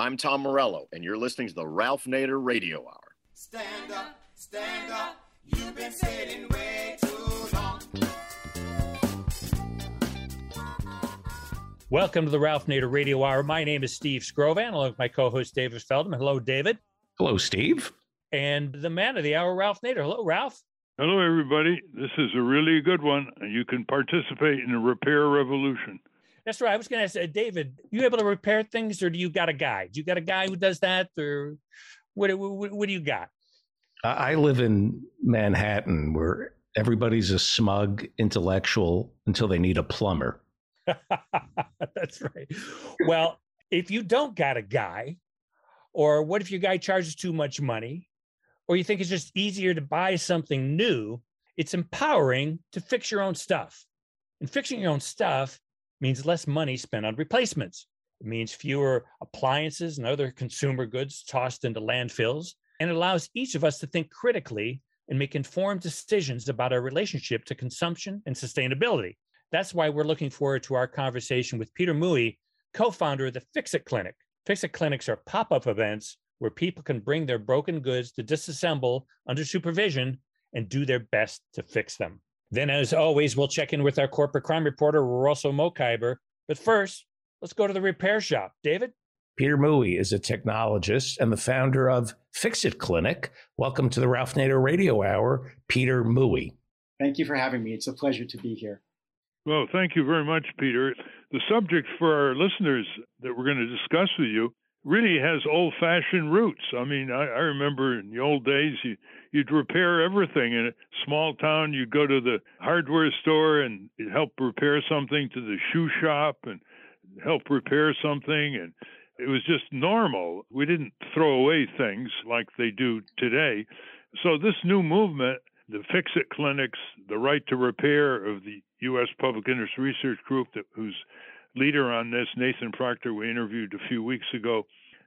I'm Tom Morello, and you're listening to the Ralph Nader Radio Hour. Stand up, stand up. You've been sitting way too long. Welcome to the Ralph Nader Radio Hour. My name is Steve Scrovan, along with my co-host David Feldman. Hello, David. Hello, Steve. And the man of the hour, Ralph Nader. Hello, Ralph. Hello, everybody. This is a really good one. You can participate in the repair revolution. That's right. I was going to ask uh, David, you able to repair things, or do you got a guy? Do you got a guy who does that, or what? What, what do you got? I live in Manhattan, where everybody's a smug intellectual until they need a plumber. That's right. Well, if you don't got a guy, or what if your guy charges too much money, or you think it's just easier to buy something new, it's empowering to fix your own stuff. And fixing your own stuff means less money spent on replacements. It means fewer appliances and other consumer goods tossed into landfills. And it allows each of us to think critically and make informed decisions about our relationship to consumption and sustainability. That's why we're looking forward to our conversation with Peter Mui, co founder of the Fix It Clinic. Fix It Clinics are pop up events where people can bring their broken goods to disassemble under supervision and do their best to fix them. Then, as always, we'll check in with our corporate crime reporter, Russell Mokhiber. But first, let's go to the repair shop. David? Peter Mui is a technologist and the founder of Fix It Clinic. Welcome to the Ralph Nader Radio Hour, Peter Mui. Thank you for having me. It's a pleasure to be here. Well, thank you very much, Peter. The subject for our listeners that we're going to discuss with you really has old fashioned roots. I mean, I, I remember in the old days, you, you'd repair everything. In a small town, you'd go to the hardware store and help repair something, to the shoe shop and help repair something. And it was just normal. We didn't throw away things like they do today. So, this new movement, the Fix It clinics, the right to repair of the U.S. Public Interest Research Group, that, whose leader on this, Nathan Proctor, we interviewed a few weeks ago.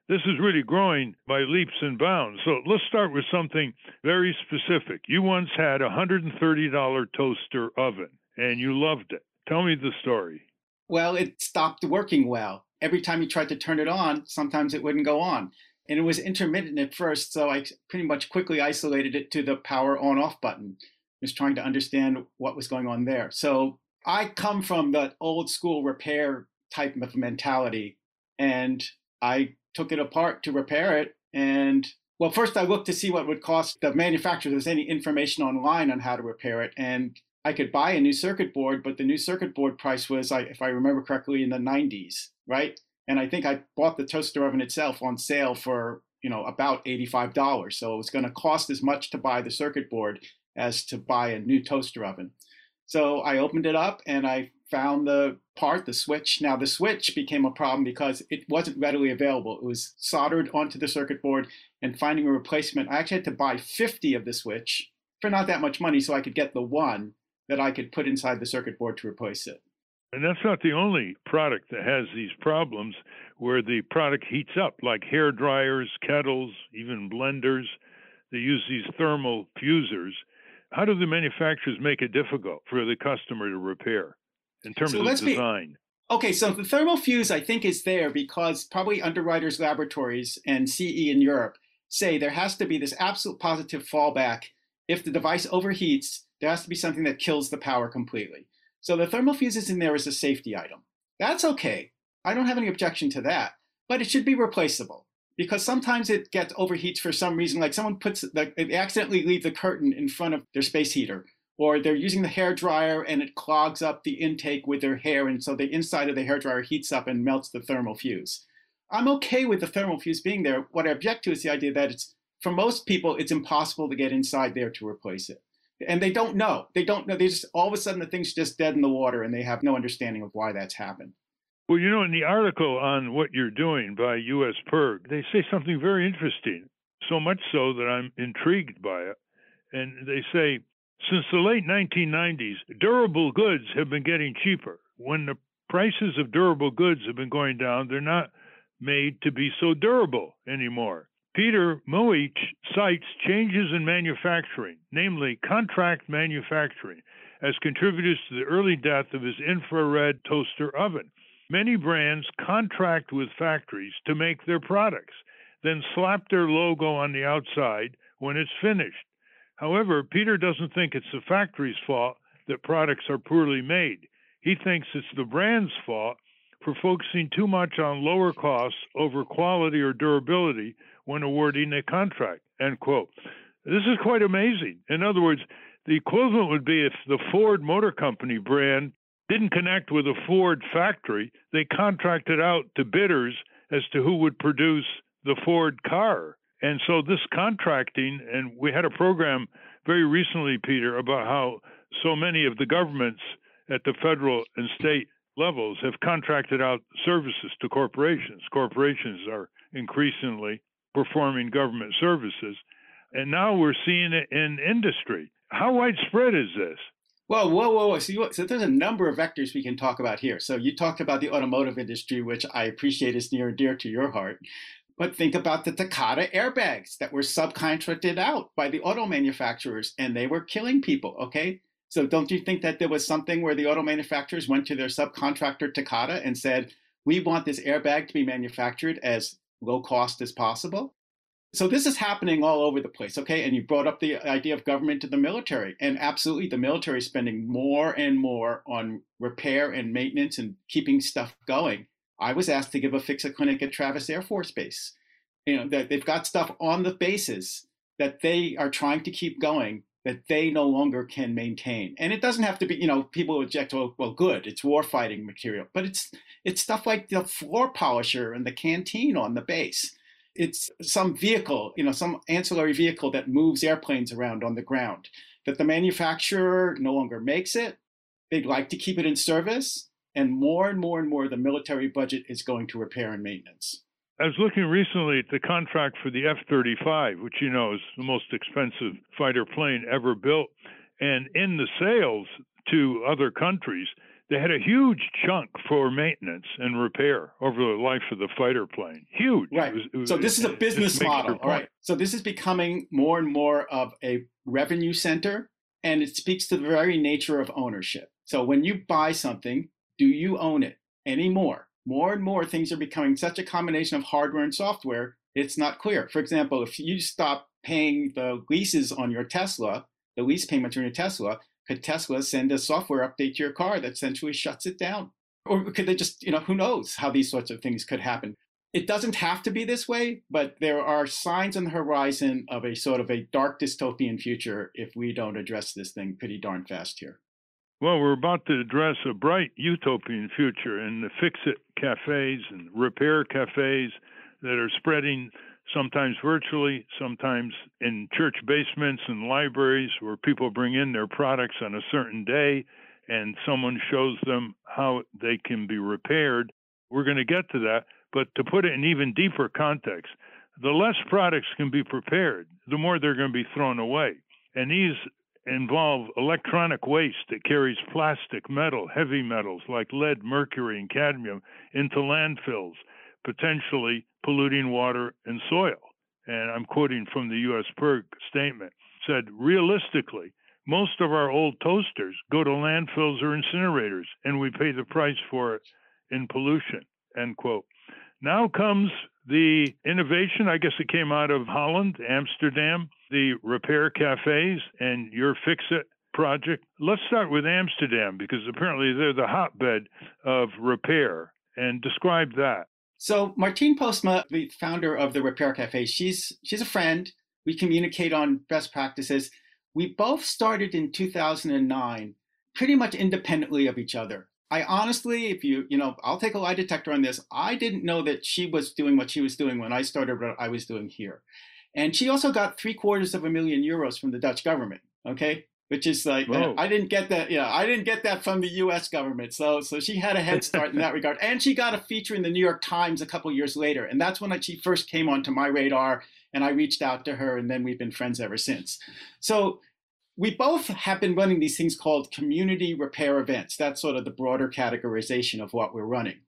This is really growing by leaps and bounds. So let's start with something very specific. You once had a $130 toaster oven and you loved it. Tell me the story. Well, it stopped working well. Every time you tried to turn it on, sometimes it wouldn't go on. And it was intermittent at first, so I pretty much quickly isolated it to the power on off button, just trying to understand what was going on there. So I come from the old school repair type of mentality, and I took it apart to repair it. And well, first I looked to see what would cost the manufacturer. There's any information online on how to repair it, and I could buy a new circuit board, but the new circuit board price was, if I remember correctly, in the 90s, right? And I think I bought the toaster oven itself on sale for you know about $85. So it was going to cost as much to buy the circuit board as to buy a new toaster oven. So I opened it up and I found the part, the switch. Now, the switch became a problem because it wasn't readily available. It was soldered onto the circuit board, and finding a replacement, I actually had to buy 50 of the switch for not that much money so I could get the one that I could put inside the circuit board to replace it. And that's not the only product that has these problems where the product heats up, like hair dryers, kettles, even blenders. They use these thermal fusers how do the manufacturers make it difficult for the customer to repair in terms so of design? Be, okay, so the thermal fuse I think is there because probably Underwriters Laboratories and CE in Europe say there has to be this absolute positive fallback. If the device overheats, there has to be something that kills the power completely. So the thermal fuse is in there as a safety item. That's okay. I don't have any objection to that, but it should be replaceable because sometimes it gets overheats for some reason. Like someone puts, the, they accidentally leave the curtain in front of their space heater, or they're using the hair dryer and it clogs up the intake with their hair, and so the inside of the hair dryer heats up and melts the thermal fuse. I'm okay with the thermal fuse being there. What I object to is the idea that it's for most people it's impossible to get inside there to replace it. And they don't know. They don't know. They just all of a sudden the thing's just dead in the water, and they have no understanding of why that's happened. Well, you know, in the article on what you're doing by U.S. PIRG, they say something very interesting, so much so that I'm intrigued by it. And they say, since the late 1990s, durable goods have been getting cheaper. When the prices of durable goods have been going down, they're not made to be so durable anymore. Peter Mui cites changes in manufacturing, namely contract manufacturing, as contributors to the early death of his infrared toaster oven. Many brands contract with factories to make their products, then slap their logo on the outside when it's finished. However, Peter doesn't think it's the factory's fault that products are poorly made. He thinks it's the brand's fault for focusing too much on lower costs over quality or durability when awarding a contract. End quote. This is quite amazing. In other words, the equivalent would be if the Ford Motor Company brand didn't connect with a Ford factory, they contracted out to bidders as to who would produce the Ford car. And so this contracting, and we had a program very recently, Peter, about how so many of the governments at the federal and state levels have contracted out services to corporations. Corporations are increasingly performing government services. And now we're seeing it in industry. How widespread is this? Well, whoa, whoa, whoa. So, you, so there's a number of vectors we can talk about here. So you talked about the automotive industry, which I appreciate is near and dear to your heart. But think about the Takata airbags that were subcontracted out by the auto manufacturers and they were killing people, okay? So don't you think that there was something where the auto manufacturers went to their subcontractor Takata and said, we want this airbag to be manufactured as low cost as possible? So this is happening all over the place, okay? And you brought up the idea of government to the military. And absolutely, the military is spending more and more on repair and maintenance and keeping stuff going. I was asked to give a fix-it clinic at Travis Air Force Base. You know, that they've got stuff on the bases that they are trying to keep going that they no longer can maintain. And it doesn't have to be, you know, people object, well, well, good, it's warfighting material, but it's it's stuff like the floor polisher and the canteen on the base. It's some vehicle, you know, some ancillary vehicle that moves airplanes around on the ground. That the manufacturer no longer makes it. They'd like to keep it in service, and more and more and more the military budget is going to repair and maintenance. I was looking recently at the contract for the F 35, which you know is the most expensive fighter plane ever built. And in the sales to other countries, they had a huge chunk for maintenance and repair over the life of the fighter plane. Huge. Right. It was- it was- so this is a business model. All right. So this is becoming more and more of a revenue center, and it speaks to the very nature of ownership. So when you buy something, do you own it anymore? More and more things are becoming such a combination of hardware and software, it's not clear. For example, if you stop paying the leases on your Tesla, the lease payments on your Tesla, could Tesla send a software update to your car that essentially shuts it down? Or could they just, you know, who knows how these sorts of things could happen? It doesn't have to be this way, but there are signs on the horizon of a sort of a dark dystopian future if we don't address this thing pretty darn fast here. Well, we're about to address a bright utopian future in the fix it cafes and repair cafes that are spreading sometimes virtually, sometimes in church basements and libraries where people bring in their products on a certain day and someone shows them how they can be repaired. We're going to get to that, but to put it in even deeper context, the less products can be prepared, the more they're going to be thrown away. And these involve electronic waste that carries plastic, metal, heavy metals like lead, mercury, and cadmium into landfills, potentially polluting water and soil. And I'm quoting from the U.S. PIRG statement said, realistically, most of our old toasters go to landfills or incinerators, and we pay the price for it in pollution. End quote. Now comes the innovation. I guess it came out of Holland, Amsterdam, the repair cafes, and your Fix It project. Let's start with Amsterdam because apparently they're the hotbed of repair. And describe that. So Martine Postma, the founder of the Repair Cafe, she's she's a friend. We communicate on best practices. We both started in 2009, pretty much independently of each other. I honestly, if you, you know, I'll take a lie detector on this. I didn't know that she was doing what she was doing when I started what I was doing here. And she also got three quarters of a million euros from the Dutch government. Okay. Which is like Whoa. I didn't get that, yeah, I didn't get that from the US government. So so she had a head start in that regard. And she got a feature in the New York Times a couple years later. And that's when she first came onto my radar and I reached out to her and then we've been friends ever since. So we both have been running these things called community repair events. That's sort of the broader categorization of what we're running.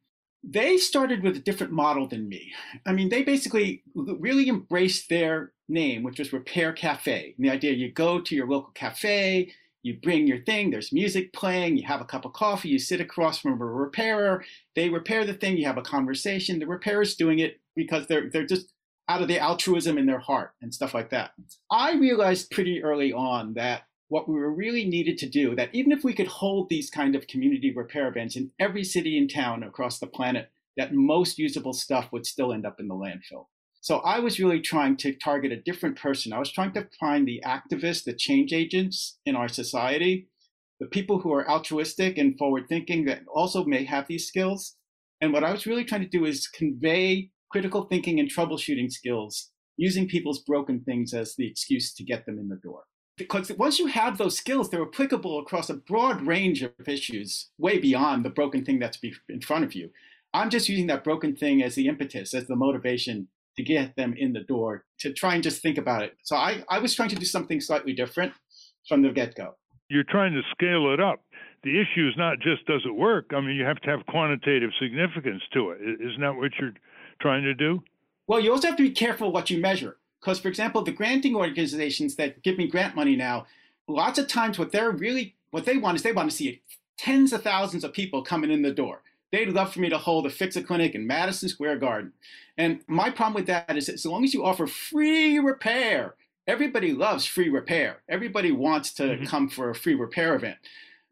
They started with a different model than me. I mean, they basically really embraced their name, which was Repair Cafe. And the idea you go to your local cafe, You bring your thing, there's music playing, you have a cup of coffee, you sit across from a repairer, they repair the thing, you have a conversation. The repairer's doing it because they're they're just out of the altruism in their heart and stuff like that. I realized pretty early on that what we were really needed to do, that even if we could hold these kind of community repair events in every city and town across the planet, that most usable stuff would still end up in the landfill. So I was really trying to target a different person. I was trying to find the activists, the change agents in our society, the people who are altruistic and forward thinking that also may have these skills. And what I was really trying to do is convey critical thinking and troubleshooting skills using people's broken things as the excuse to get them in the door. Because once you have those skills, they're applicable across a broad range of issues, way beyond the broken thing that's in front of you. I'm just using that broken thing as the impetus, as the motivation to get them in the door, to try and just think about it. So I, I was trying to do something slightly different from the get go. You're trying to scale it up. The issue is not just does it work. I mean, you have to have quantitative significance to it. Isn't that what you're trying to do? Well, you also have to be careful what you measure. Because, for example, the granting organizations that give me grant money now, lots of times what they're really, what they want is they want to see tens of thousands of people coming in the door. They'd love for me to hold a fix a clinic in Madison Square Garden. And my problem with that is that as long as you offer free repair, everybody loves free repair. Everybody wants to mm-hmm. come for a free repair event.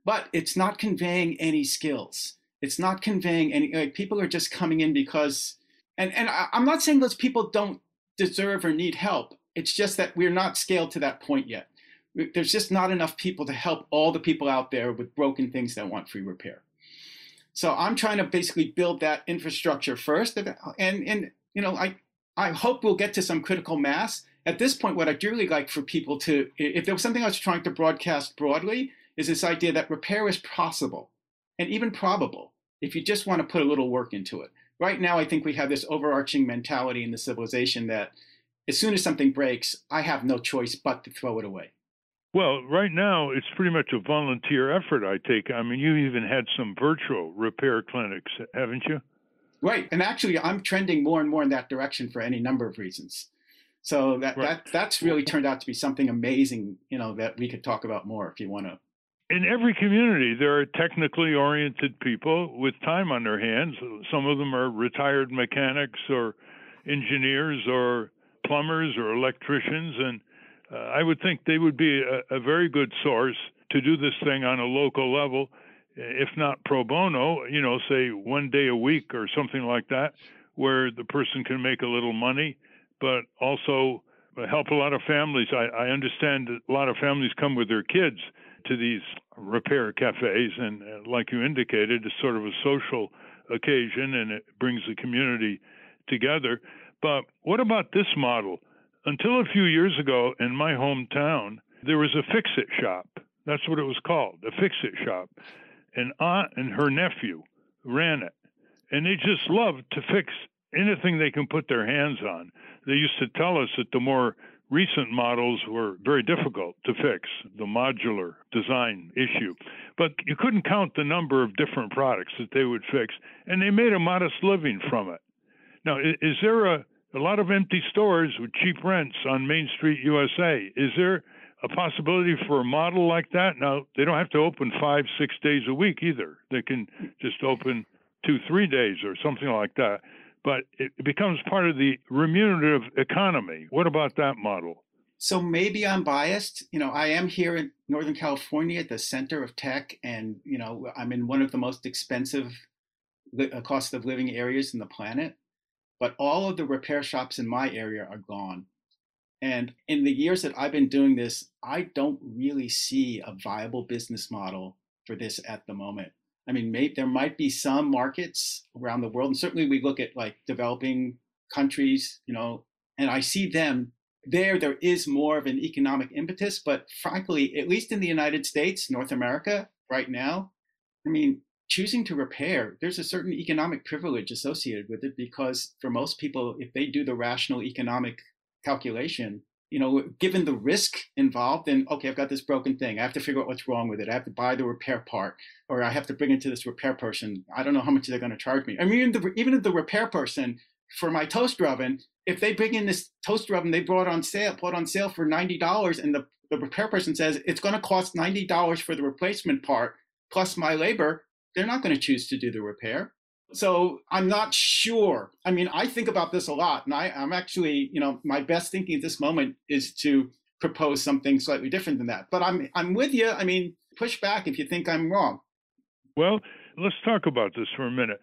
But it's not conveying any skills. It's not conveying any, like, people are just coming in because and and I, I'm not saying those people don't deserve or need help. It's just that we're not scaled to that point yet. There's just not enough people to help all the people out there with broken things that want free repair. So I'm trying to basically build that infrastructure first, and and you know I I hope we'll get to some critical mass. At this point, what I'd really like for people to, if there was something I was trying to broadcast broadly, is this idea that repair is possible and even probable if you just want to put a little work into it right now, I think we have this overarching mentality in the civilization that as soon as something breaks, I have no choice but to throw it away. Well, right now, it's pretty much a volunteer effort, I take. I mean, you even had some virtual repair clinics, haven't you? Right. And actually, I'm trending more and more in that direction for any number of reasons. So that, right. that that's really turned out to be something amazing, you know, that we could talk about more if you want to in every community, there are technically oriented people with time on their hands. Some of them are retired mechanics or engineers or plumbers or electricians, and uh, I would think they would be a, a, very good source to do this thing on a local level, if not pro bono, you know, say one day a week or something like that, where the person can make a little money, but also help a lot of families. I, I understand that a lot of families come with their kids to these repair cafes, and like you indicated, it's sort of a social occasion and it brings the community together. But what about this model? Until a few years ago in my hometown, there was a fix it shop. That's what it was called, a fix it shop. And aunt and her nephew ran it. And they just loved to fix anything they can put their hands on. They used to tell us that the more recent models were very difficult to fix, the modular design issue. But you couldn't count the number of different products that they would fix, and they made a modest living from it. Now, is there a, a lot of empty stores with cheap rents on Main Street, USA? Is there a possibility for a model like that? Now, they don't have to open five, six days a week either. They can just open two, three days or something like that but it becomes part of the remunerative economy. What about that model? So maybe I'm biased. You know, I am here in Northern California at the center of tech, and you know, I'm in one of the most expensive uh, cost of living areas in the planet. But all of the repair shops in my area are gone. And in the years that I've been doing this, I don't really see a viable business model for this at the moment. I mean, may, there might be some markets around the world, and certainly we look at like developing countries, you know, and I see them there. There is more of an economic impetus, but frankly, at least in the United States, North America, right now, I mean, choosing to repair, there's a certain economic privilege associated with it because for most people, if they do the rational economic calculation, you know, given the risk involved, then okay, I've got this broken thing. I have to figure out what's wrong with it. I have to buy the repair part, or I have to bring it to this repair person. I don't know how much they're going to charge me. I mean, even the, even the repair person for my toaster oven, if they bring in this toaster oven they brought on sale, bought on sale for ninety dollars, and the the repair person says it's going to cost $90 for the replacement part plus my labor, they're not going to choose to do the repair. So I'm not sure. I mean, I think about this a lot, and I, I'm actually, you know, my best thinking at this moment is to propose something slightly different than that. But I'm I'm with you. I mean, push back if you think I'm wrong. Well, let's talk about this for a minute.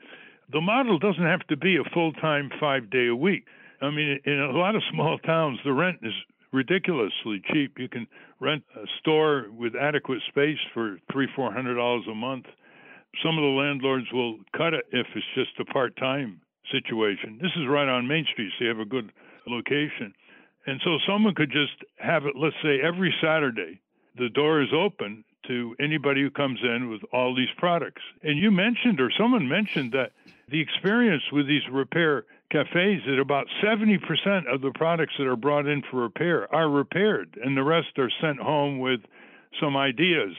The model doesn't have to be a full time, five day a week. I mean, in a lot of small towns, the rent is ridiculously cheap. You can rent a store with adequate space for three, four hundred dollars a month. Some of the landlords will cut it if it's just a part time situation. This is right on Main Street, so you have a good location. And so someone could just have it, let's say, every Saturday, the door is open to anybody who comes in with all these products. And you mentioned, or someone mentioned, that the experience with these repair cafes that about 70% of the products that are brought in for repair are repaired, and the rest are sent home with some ideas.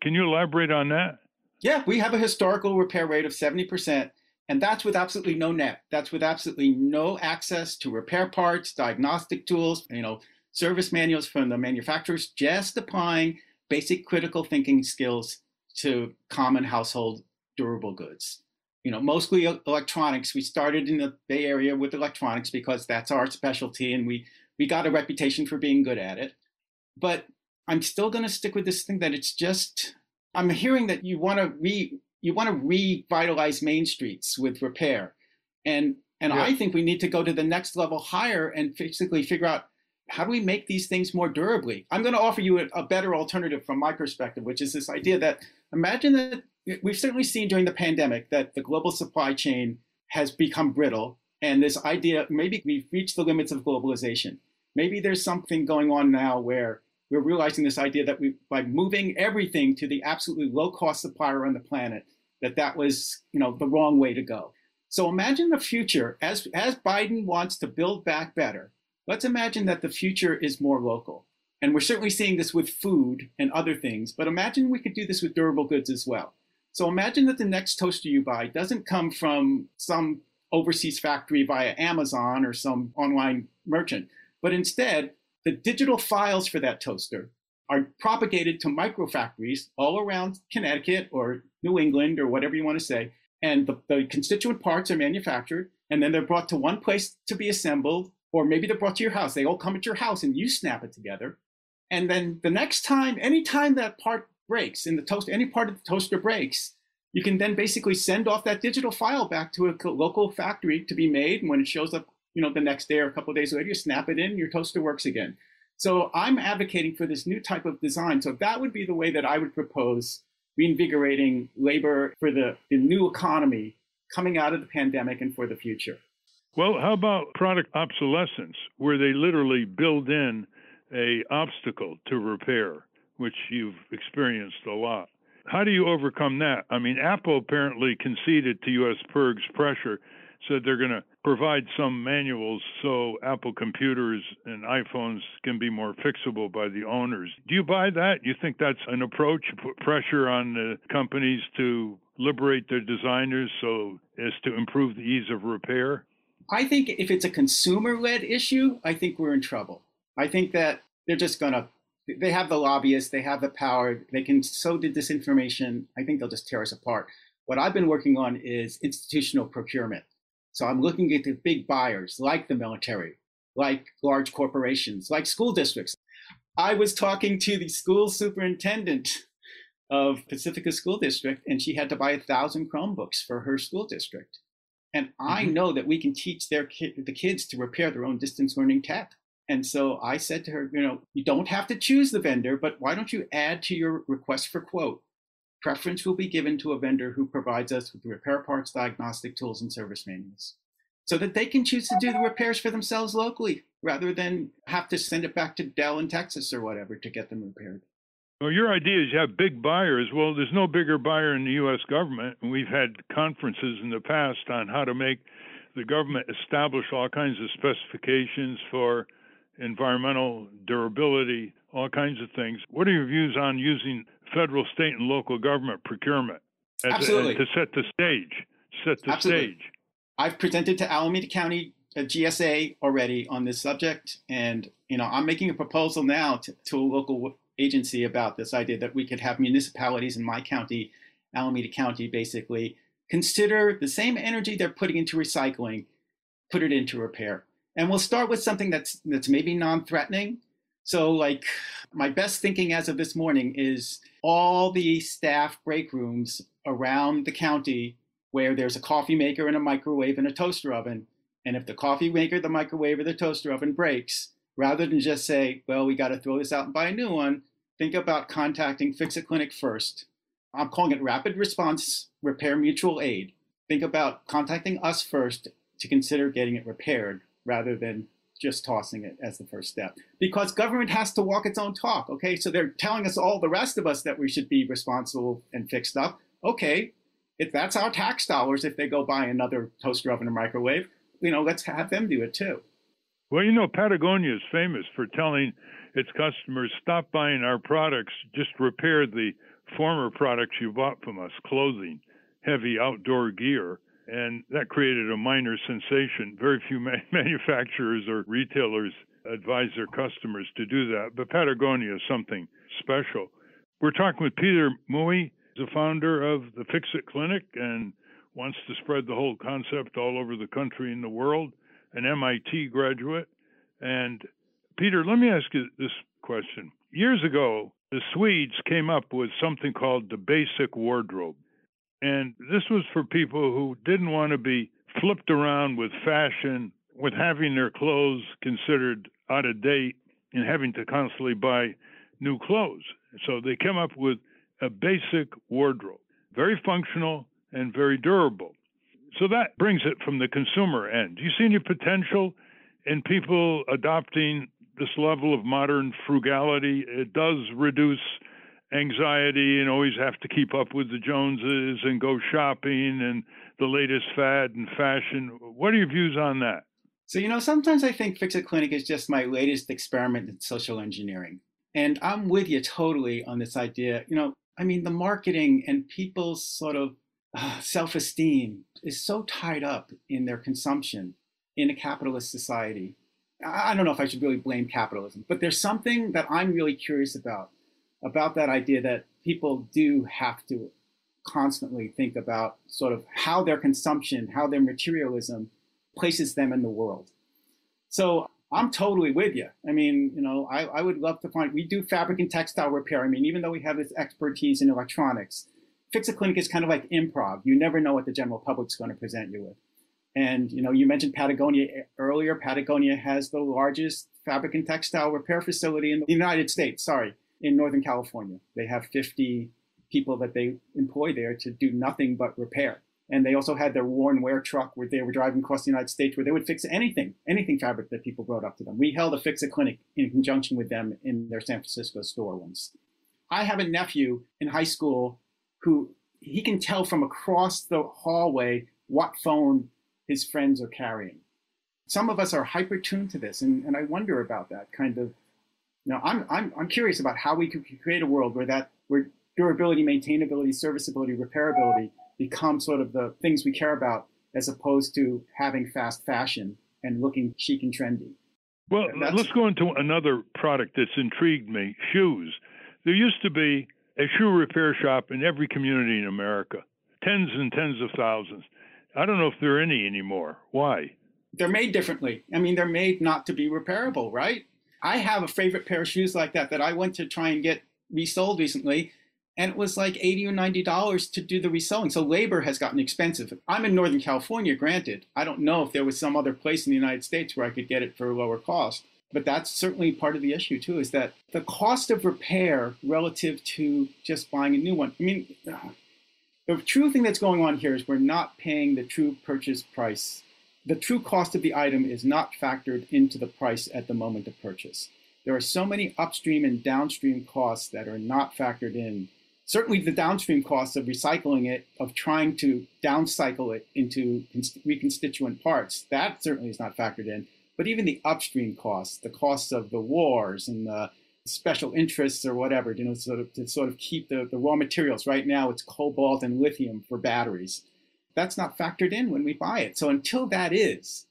Can you elaborate on that? Yeah, we have a historical repair rate of 70%, and that's with absolutely no net. That's with absolutely no access to repair parts, diagnostic tools, you know, service manuals from the manufacturers, just applying basic critical thinking skills to common household durable goods. You know, mostly electronics. We started in the Bay Area with electronics because that's our specialty, and we we got a reputation for being good at it. But I'm still going to stick with this thing that it's just. I'm hearing that you want to re you want to revitalize main streets with repair, and and yeah. I think we need to go to the next level higher and basically figure out how do we make these things more durably? I'm going to offer you a, a, better alternative from my perspective, which is this idea that imagine that we've certainly seen during the pandemic that the global supply chain has become brittle. And this idea, maybe we've reached the limits of globalization. Maybe there's something going on now where we're realizing this idea that we, by moving everything to the absolutely low cost supplier on the planet, that that was, you know, the wrong way to go. So imagine the future as, as Biden wants to build back better Let's imagine that the future is more local. And we're certainly seeing this with food and other things, but imagine we could do this with durable goods as well. So imagine that the next toaster you buy doesn't come from some overseas factory via Amazon or some online merchant, but instead, the digital files for that toaster are propagated to microfactories all around Connecticut or New England or whatever you want to say. And the, the constituent parts are manufactured, and then they're brought to one place to be assembled or maybe they're brought to your house. They all come at your house and you snap it together. And then the next time, anytime that part breaks in the toaster, any part of the toaster breaks, you can then basically send off that digital file back to a local factory to be made. And when it shows up, you know, the next day or a couple days later, you snap it in, your toaster works again. So I'm advocating for this new type of design. So that would be the way that I would propose reinvigorating labor for the, the new economy coming out of the pandemic and for the future. Well, how about product obsolescence, where they literally build in a obstacle to repair, which you've experienced a lot? How do you overcome that? I mean, Apple apparently conceded to U.S. PIRG's pressure, said they're going to provide some manuals so Apple computers and iPhones can be more fixable by the owners. Do you buy that? You think that's an approach, put pressure on the companies to liberate their designers so as to improve the ease of repair? I think if it's a consumer led issue, I think we're in trouble. I think that they're just going to, they have the lobbyists, they have the power, they can sow the disinformation. I think they'll just tear us apart. What I've been working on is institutional procurement. So I'm looking at the big buyers like the military, like large corporations, like school districts. I was talking to the school superintendent of Pacifica School District, and she had to buy a thousand Chromebooks for her school district. And I mm-hmm. know that we can teach their ki- the kids to repair their own distance learning tech. And so I said to her, you know, you don't have to choose the vendor, but why don't you add to your request for quote? Preference will be given to a vendor who provides us with repair parts, diagnostic tools, and service manuals so that they can choose to do the repairs for themselves locally rather than have to send it back to Dell in Texas or whatever to get them repaired. Well, your idea is you have big buyers. Well, there's no bigger buyer in the U.S. government. And we've had conferences in the past on how to make the government establish all kinds of specifications for environmental durability, all kinds of things. What are your views on using federal, state, and local government procurement as Absolutely. A, to set the stage? Set the Absolutely. stage. I've presented to Alameda County uh, a GSA already on this subject, and you know I'm making a proposal now to, to a local agency about this idea that we could have municipalities in my county, Alameda County, basically consider the same energy they're putting into recycling, put it into repair. And we'll start with something that's that's maybe non-threatening. So like my best thinking as of this morning is all the staff break rooms around the county where there's a coffee maker and a microwave and a toaster oven. And if the coffee maker, the microwave, or the toaster oven breaks, rather than just say, well, we got to throw this out and buy a new one, think about contacting Fix It Clinic first. I'm calling it rapid response repair mutual aid. Think about contacting us first to consider getting it repaired rather than just tossing it as the first step. Because government has to walk its own talk, okay? So they're telling us all the rest of us that we should be responsible and fix stuff. Okay, if that's our tax dollars, if they go buy another toaster oven or microwave, you know, let's have them do it too. Well, you know, Patagonia is famous for telling its customers, stop buying our products, just repair the former products you bought from us, clothing, heavy outdoor gear. And that created a minor sensation. Very few manufacturers or retailers advise their customers to do that, but Patagonia is something special. We're talking with Peter Mui, the founder of the Fix It Clinic, and wants to spread the whole concept all over the country and the world an MIT graduate. And Peter, let me ask you this question. Years ago, the Swedes came up with something called the basic wardrobe. And this was for people who didn't want to be flipped around with fashion, with having their clothes considered out of date and having to constantly buy new clothes. So they came up with a basic wardrobe, very functional and very durable. So that brings it from the consumer end. Do you see any potential in people adopting this level of modern frugality? It does reduce anxiety and always have to keep up with the Joneses and go shopping and the latest fad and fashion. What are your views on that? So, you know, sometimes I think Fix It Clinic is just my latest experiment in social engineering. And I'm with you totally on this idea. You know, I mean, the marketing and people's sort of uh, self esteem is so tied up in their consumption in a capitalist society. I don't know if I should really blame capitalism, but there's something that I'm really curious about about that idea that people do have to constantly think about sort of how their consumption, how their materialism places them in the world. So I'm totally with you. I mean, you know, I, I would love to find, we do fabric and textile repair. I mean, even though we have this expertise in electronics, Fix It Clinic is kind of like improv. You never know what the general public's going to present you with. And you know, you mentioned Patagonia eh, earlier. Patagonia has the largest fabric and textile repair facility in the United States. Sorry, in Northern California, they have 50 people that they employ there to do nothing but repair. And they also had their worn wear truck where they were driving across the United States where they would fix anything, anything fabric that people brought up to them. We held a Fix It Clinic in conjunction with them in their San Francisco store once. I have a nephew in high school who he can tell from across the hallway what phone his friends are carrying. Some of us are hyper tuned to this, and, and I wonder about that kind of. Know, I'm, I'm, I'm curious about how we could create a world where that where durability, maintainability, serviceability, repairability become sort of the things we care about, as opposed to having fast fashion and looking chic and trendy. Well, let's go into another product that's intrigued me: shoes. There used to be a shoe repair shop in every community in America, tens and tens of thousands. I don't know if there are any anymore. Why? They're made differently. I mean, they're made not to be repairable, right? I have a favorite pair of shoes like that that I went to try and get resoled recently, and it was like 80 or 90 dollars to do the reselling. So labor has gotten expensive. I'm in Northern California, granted. I don't know if there was some other place in the United States where I could get it for a lower cost. But that's certainly part of the issue too, is that the cost of repair relative to just buying a new one. I mean, the true thing that's going on here is we're not paying the true purchase price. The true cost of the item is not factored into the price at the moment of purchase. There are so many upstream and downstream costs that are not factored in. Certainly, the downstream costs of recycling it, of trying to downcycle it into reconstituent parts, that certainly is not factored in. But even the upstream costs, the costs of the wars and the special interests or whatever, you know, sort of to sort of keep the, the raw materials. Right now, it's cobalt and lithium for batteries. That's not factored in when we buy it. So until that is,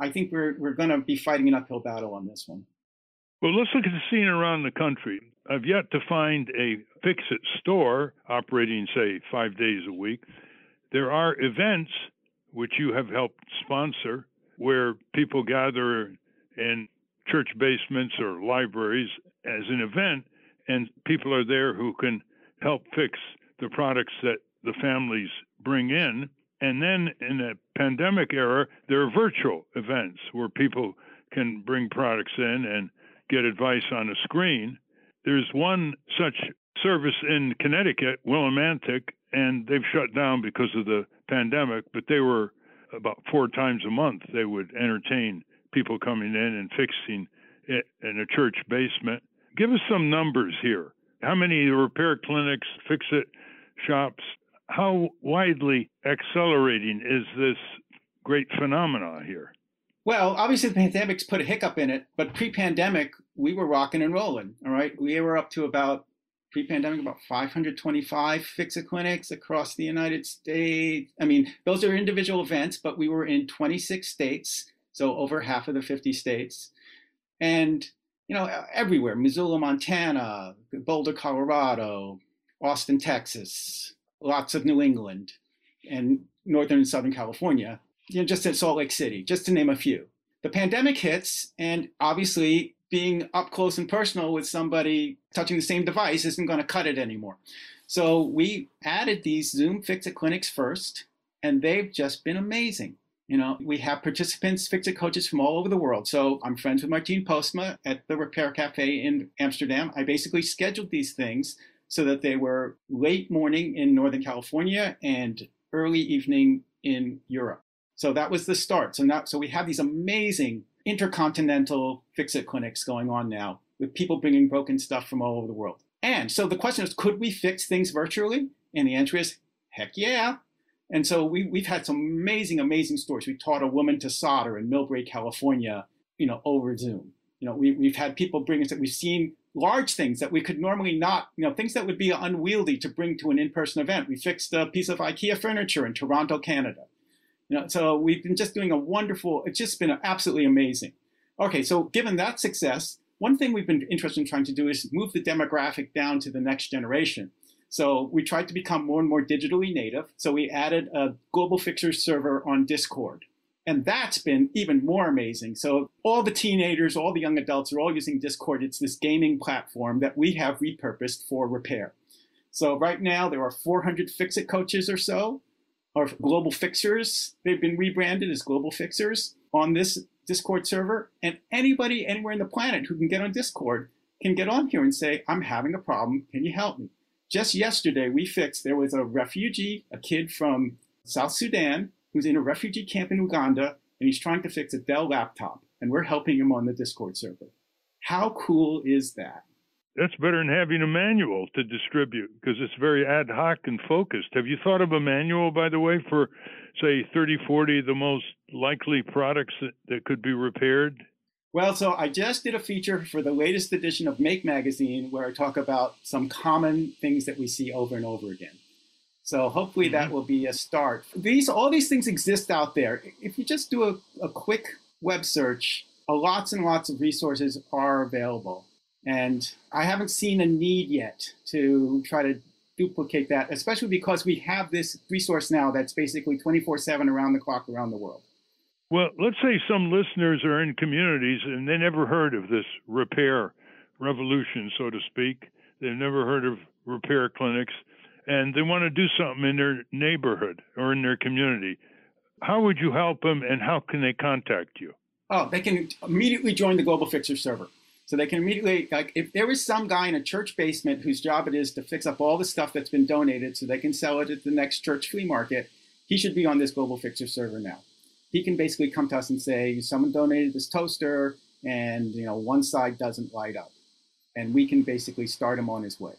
I think we're we're going to be fighting an uphill battle on this one. Well, let's look at the scene around the country. I've yet to find a fix it store operating, say, five days a week. There are events which you have helped sponsor where people gather in church basements or libraries as an event, and people are there who can help fix the products that the families bring in. And then in the pandemic era, there are virtual events where people can bring products in and get advice on a screen. There's one such service in Connecticut, Willimantic, and they've shut down because of the pandemic, but they were about four times a month. They would entertain people coming in and fixing it in a church basement. Give us some numbers here. How many repair clinics, fix it shops, how widely accelerating is this great phenomena here? Well, obviously the pandemic's put a hiccup in it, but pre-pandemic we were rocking and rolling. All right, we were up to about pre-pandemic about 525 fix-it clinics across the United States. I mean, those are individual events, but we were in 26 states, so over half of the 50 states, and you know everywhere: Missoula, Montana, Boulder, Colorado, Austin, Texas, lots of New England, and northern and southern California. You know, just at Salt Lake City, just to name a few. The pandemic hits, and obviously being up close and personal with somebody touching the same device isn't going to cut it anymore. So we added these Zoom Fix It clinics first, and they've just been amazing. You know, we have participants, Fix It coaches from all over the world. So I'm friends with Martine Postma at the Repair Cafe in Amsterdam. I basically scheduled these things so that they were late morning in Northern California and early evening in Europe. So that was the start. So now, so we have these amazing intercontinental fix-it clinics going on now with people bringing broken stuff from all over the world. And so the question is, could we fix things virtually? And the answer is, heck yeah. And so we, we've had some amazing, amazing stories. We taught a woman to solder in Millbrae, California, you know, over Zoom. You know, we, we've had people bring us that we've seen large things that we could normally not, you know, things that would be unwieldy to bring to an in-person event. We fixed a piece of IKEA furniture in Toronto, Canada. You know, so we've been just doing a wonderful, it's just been absolutely amazing. Okay, so given that success, one thing we've been interested in trying to do is move the demographic down to the next generation. So we tried to become more and more digitally native. So we added a Global Fixers server on Discord. And that's been even more amazing. So all the teenagers, all the young adults are all using Discord. It's this gaming platform that we have repurposed for repair. So right now there are 400 Fix-It coaches or so or global fixers. They've been rebranded as global fixers on this Discord server. And anybody anywhere in the planet who can get on Discord can get on here and say, I'm having a problem. Can you help me? Just yesterday, we fixed, there was a refugee, a kid from South Sudan, who's in a refugee camp in Uganda, and he's trying to fix a Dell laptop. And we're helping him on the Discord server. How cool is that? that's better than having a manual to distribute because it's very ad hoc and focused. Have you thought of a manual, by the way, for say 30, 40 the most likely products that, that could be repaired? Well, so I just did a feature for the latest edition of Make Magazine where I talk about some common things that we see over and over again. So hopefully that mm-hmm. will be a start. These all these things exist out there. If you just do a, a quick web search, lots and lots of resources are available. And I haven't seen a need yet to try to duplicate that, especially because we have this resource now that's basically 24 7 around the clock around the world. Well, let's say some listeners are in communities and they never heard of this repair revolution, so to speak. They've never heard of repair clinics and they want to do something in their neighborhood or in their community. How would you help them and how can they contact you? Oh, they can immediately join the Global Fixer server. So they can immediately, like, if there is some guy in a church basement whose job it is to fix up all the stuff that's been donated so they can sell it at the next church flea market, he should be on this Global Fixer server now. He can basically come to us and say, someone donated this toaster and, you know, one side doesn't light up. And we can basically start him on his way.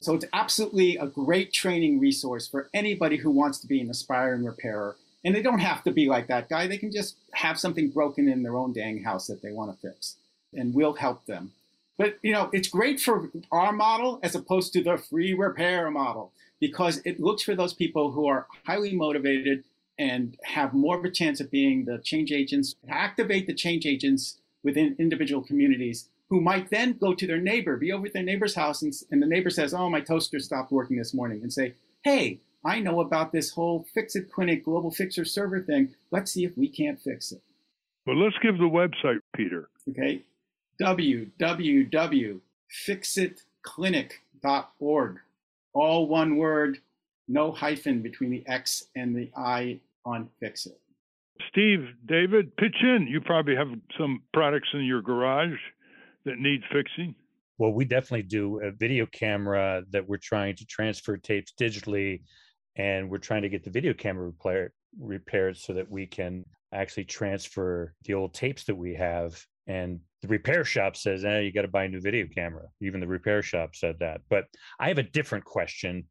So it's absolutely a great training resource for anybody who wants to be an aspiring repairer. And they don't have to be like that guy. They can just have something broken in their own dang house that they want to fix and we'll help them. But you know, it's great for our model as opposed to the free repair model because it looks for those people who are highly motivated and have more of a chance of being the change agents, activate the change agents within individual communities who might then go to their neighbor, be over at their neighbor's house, and, and the neighbor says, Oh, my toaster stopped working this morning, and say, Hey, I know about this whole Fix It Clinic global fixer server thing. Let's see if we can't fix it. Well, let's give the website, Peter. Okay. www.fixitclinic.org. All one word, no hyphen between the X and the I on Fix It. Steve, David, pitch in. You probably have some products in your garage that need fixing. Well, we definitely do a video camera that we're trying to transfer tapes digitally, and we're trying to get the video camera repair, repaired so that we can actually transfer the old tapes that we have. And the repair shop says, eh, you got to buy a new video camera. Even the repair shop said that. But I have a different question,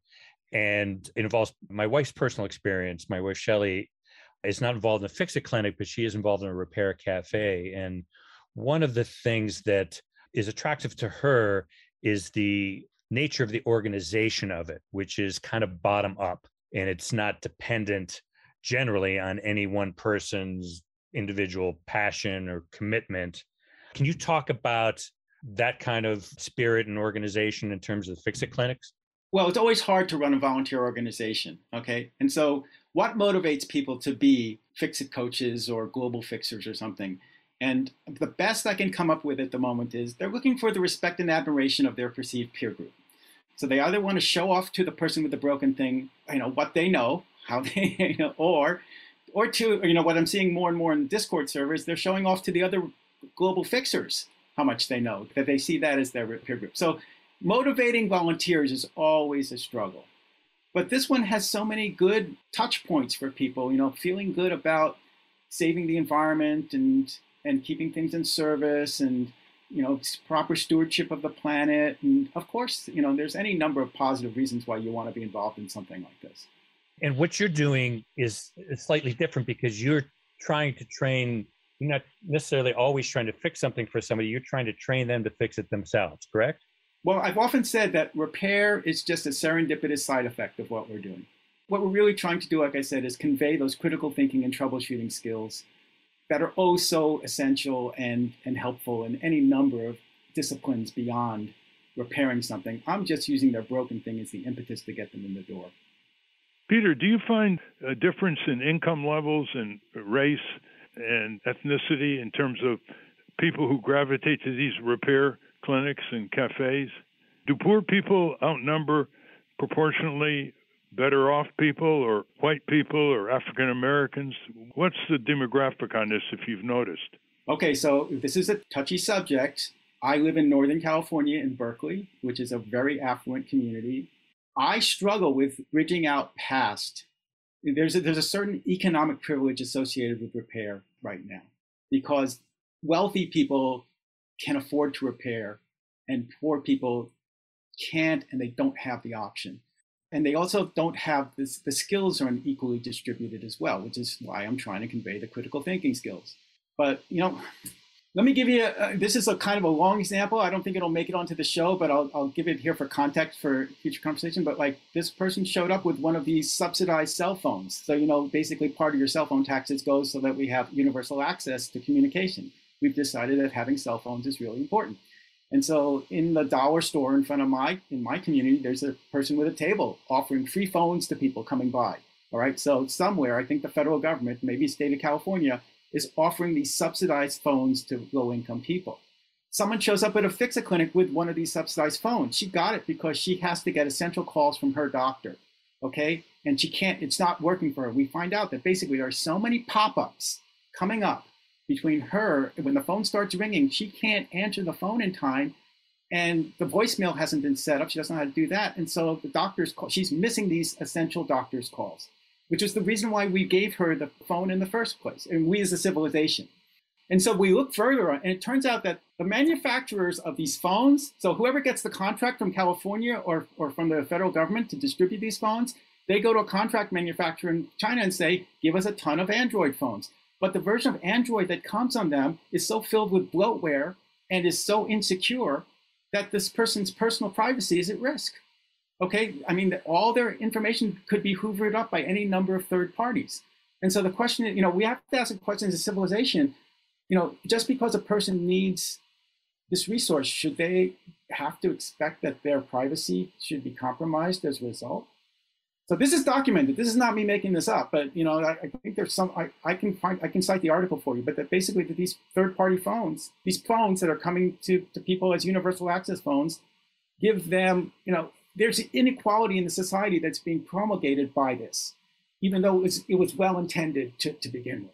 and it involves my wife's personal experience. My wife, Shelly, is not involved in a fix it clinic, but she is involved in a repair cafe. And one of the things that is attractive to her is the nature of the organization of it, which is kind of bottom up and it's not dependent generally on any one person's individual passion or commitment. Can you talk about that kind of spirit and organization in terms of fix it clinics? Well, it's always hard to run a volunteer organization. Okay. And so, what motivates people to be fix it coaches or global fixers or something? And the best I can come up with at the moment is they're looking for the respect and admiration of their perceived peer group. So they either want to show off to the person with the broken thing, you know, what they know, how they, you know, or, or to, you know, what I'm seeing more and more in Discord servers, they're showing off to the other global fixers how much they know, that they see that as their peer group. So motivating volunteers is always a struggle. But this one has so many good touch points for people, you know, feeling good about saving the environment and and keeping things in service and you know proper stewardship of the planet. And of course you know there's any number of positive reasons why you want to be involved in something like this. And what you're doing is, is slightly different because you're trying to train you're not necessarily always trying to fix something for somebody you're trying to train them to fix it themselves correct? Well i've often said that repair is just a serendipitous side effect of what we're doing. What we're really trying to do like i said is convey those critical thinking and troubleshooting skills that are oh so essential and, and helpful in any number of disciplines beyond repairing something. I'm just using their broken thing as the impetus to get them in the door. Peter, do you find a difference in income levels and race and ethnicity in terms of people who gravitate to these repair clinics and cafes? Do poor people outnumber proportionally better off people or white people or African Americans? What's the demographic on this if you've noticed? Okay, so this is a touchy subject. I live in Northern California in Berkeley, which is a very affluent community. I struggle with bridging out past. There's a, there's a certain economic privilege associated with repair right now because wealthy people can afford to repair and poor people can't and they don't have the option and they also don't have this, the skills aren't equally distributed as well, which is why I'm trying to convey the critical thinking skills. But you know, let me give you a, this is a kind of a long example. I don't think it'll make it onto the show, but I'll, I'll give it here for context for future conversation. But like this person showed up with one of these subsidized cell phones. So you know, basically part of your cell phone taxes goes so that we have universal access to communication. We've decided that having cell phones is really important. And so in the dollar store in front of my in my community, there's a person with a table offering free phones to people coming by. All right. So somewhere, I think the federal government, maybe state of California, is offering these subsidized phones to low income people. Someone shows up at a fix-a clinic with one of these subsidized phones. She got it because she has to get essential calls from her doctor. Okay. And she can't, it's not working for her. We find out that basically there are so many pop ups coming up between her when the phone starts ringing she can't answer the phone in time and the voicemail hasn't been set up. She doesn't know how to do that and so the doctor's call she's missing these essential doctor's calls which is the reason why we gave her the phone in the first place and we as a civilization. And so we look further and it turns out that the manufacturers of these phones so whoever gets the contract from california or, or from the federal government to distribute these phones they go to a contract manufacturer in china and say give us a ton of android phones but the version of Android that comes on them is so filled with bloatware and is so insecure that this person's personal privacy is at risk. Okay, I mean, all their information could be hoovered up by any number of third parties. And so the question, is, you know, we have to ask the question as a civilization, you know, just because a person needs this resource, should they have to expect that their privacy should be compromised as a result? So this is documented. This is not me making this up, but you know, I, I think there's some. I, I, can find. I can cite the article for you. But that basically, that these third-party phones, these phones that are coming to, to people as universal access phones, give them. You know, there's inequality in the society that's being promulgated by this, even though it was, it was well intended to, to begin with.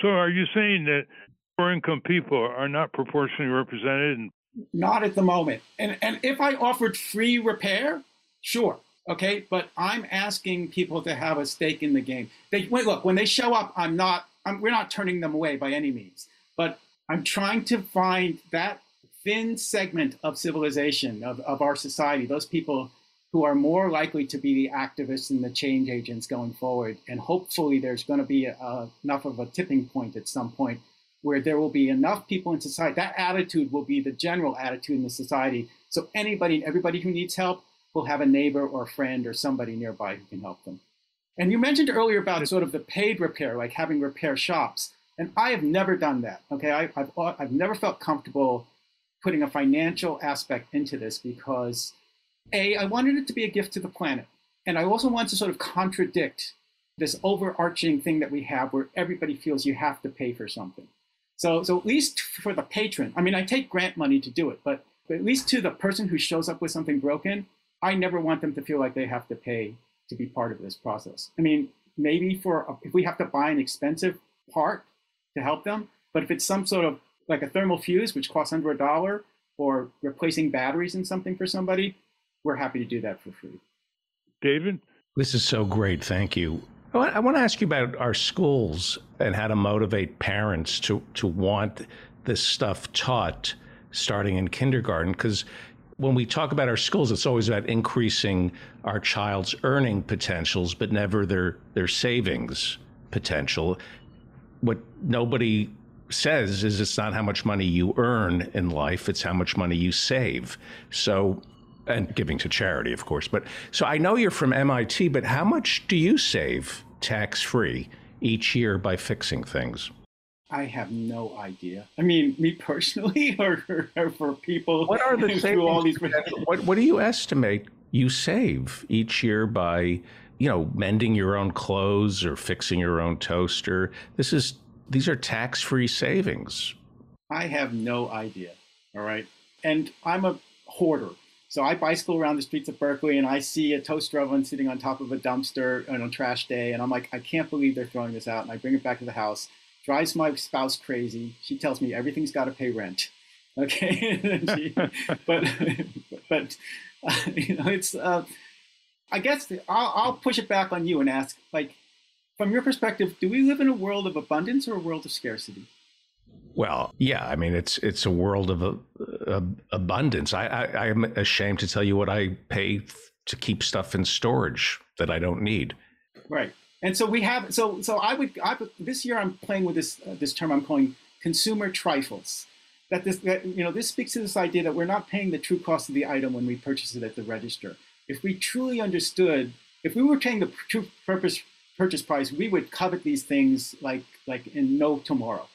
So, are you saying that poor income people are not proportionally represented? Not at the moment. And and if I offered free repair, sure Okay, but I'm asking people to have a stake in the game. They wait, look when they show up. I'm not. I'm, we're not turning them away by any means. But I'm trying to find that thin segment of civilization of, of our society. Those people who are more likely to be the activists and the change agents going forward. And hopefully, there's going to be a, enough of a tipping point at some point where there will be enough people in society. That attitude will be the general attitude in the society. So anybody and everybody who needs help will have a neighbor or a friend or somebody nearby who can help them. And you mentioned earlier about sort of the paid repair, like having repair shops. And I have never done that. Okay, I, have uh, I've never felt comfortable putting a financial aspect into this because, a, I wanted it to be a gift to the planet, and I also want to sort of contradict this overarching thing that we have where everybody feels you have to pay for something. So, so at least for the patron, I mean, I take grant money to do it, but, but at least to the person who shows up with something broken, I never want them to feel like they have to pay to be part of this process. I mean, maybe for if we have to buy an expensive part to help them, but if it's some sort of like a thermal fuse, which costs under a dollar, or replacing batteries in something for somebody, we're happy to do that for free. David? This is so great. Thank you. I want to ask you about our schools and how to motivate parents to, to want this stuff taught starting in kindergarten. Because when we talk about our schools, it's always about increasing our child's earning potentials, but never their their savings potential. What nobody says is it's not how much money you earn in life; it's how much money you save. So, and giving to charity, of course. But so I know you're from MIT, but how much do you save tax free each year by fixing things? I have no idea. I mean, me personally, or, or for people. What are the savings? All these... what, what do you estimate you save each year by, you know, mending your own clothes or fixing your own toaster? This is these are tax-free savings. I have no idea. All right, and I'm a hoarder. So I bicycle around the streets of Berkeley and I see a toaster oven sitting on top of a dumpster on a trash day, and I'm like, I can't believe they're throwing this out. And I bring it back to the house drives my spouse crazy. She tells me everything's got to pay rent. Okay, she, but but uh, you know it's. Uh, I guess I'll, I'll push it back on you and ask, like, from your perspective, do we live in a world of abundance or a world of scarcity? Well, yeah, I mean it's it's a world of, uh, abundance. I, I am ashamed to tell you what I pay to keep stuff in storage that I don't need. Right. And so we have so so I would, I this year I'm playing with this uh, this term I'm calling consumer trifles. That this that you know this speaks to this idea that we're not paying the true cost of the item when we purchase it at the register. If we truly understood, if we were paying the true purpose purchase price, we would covet these things like like in no tomorrow.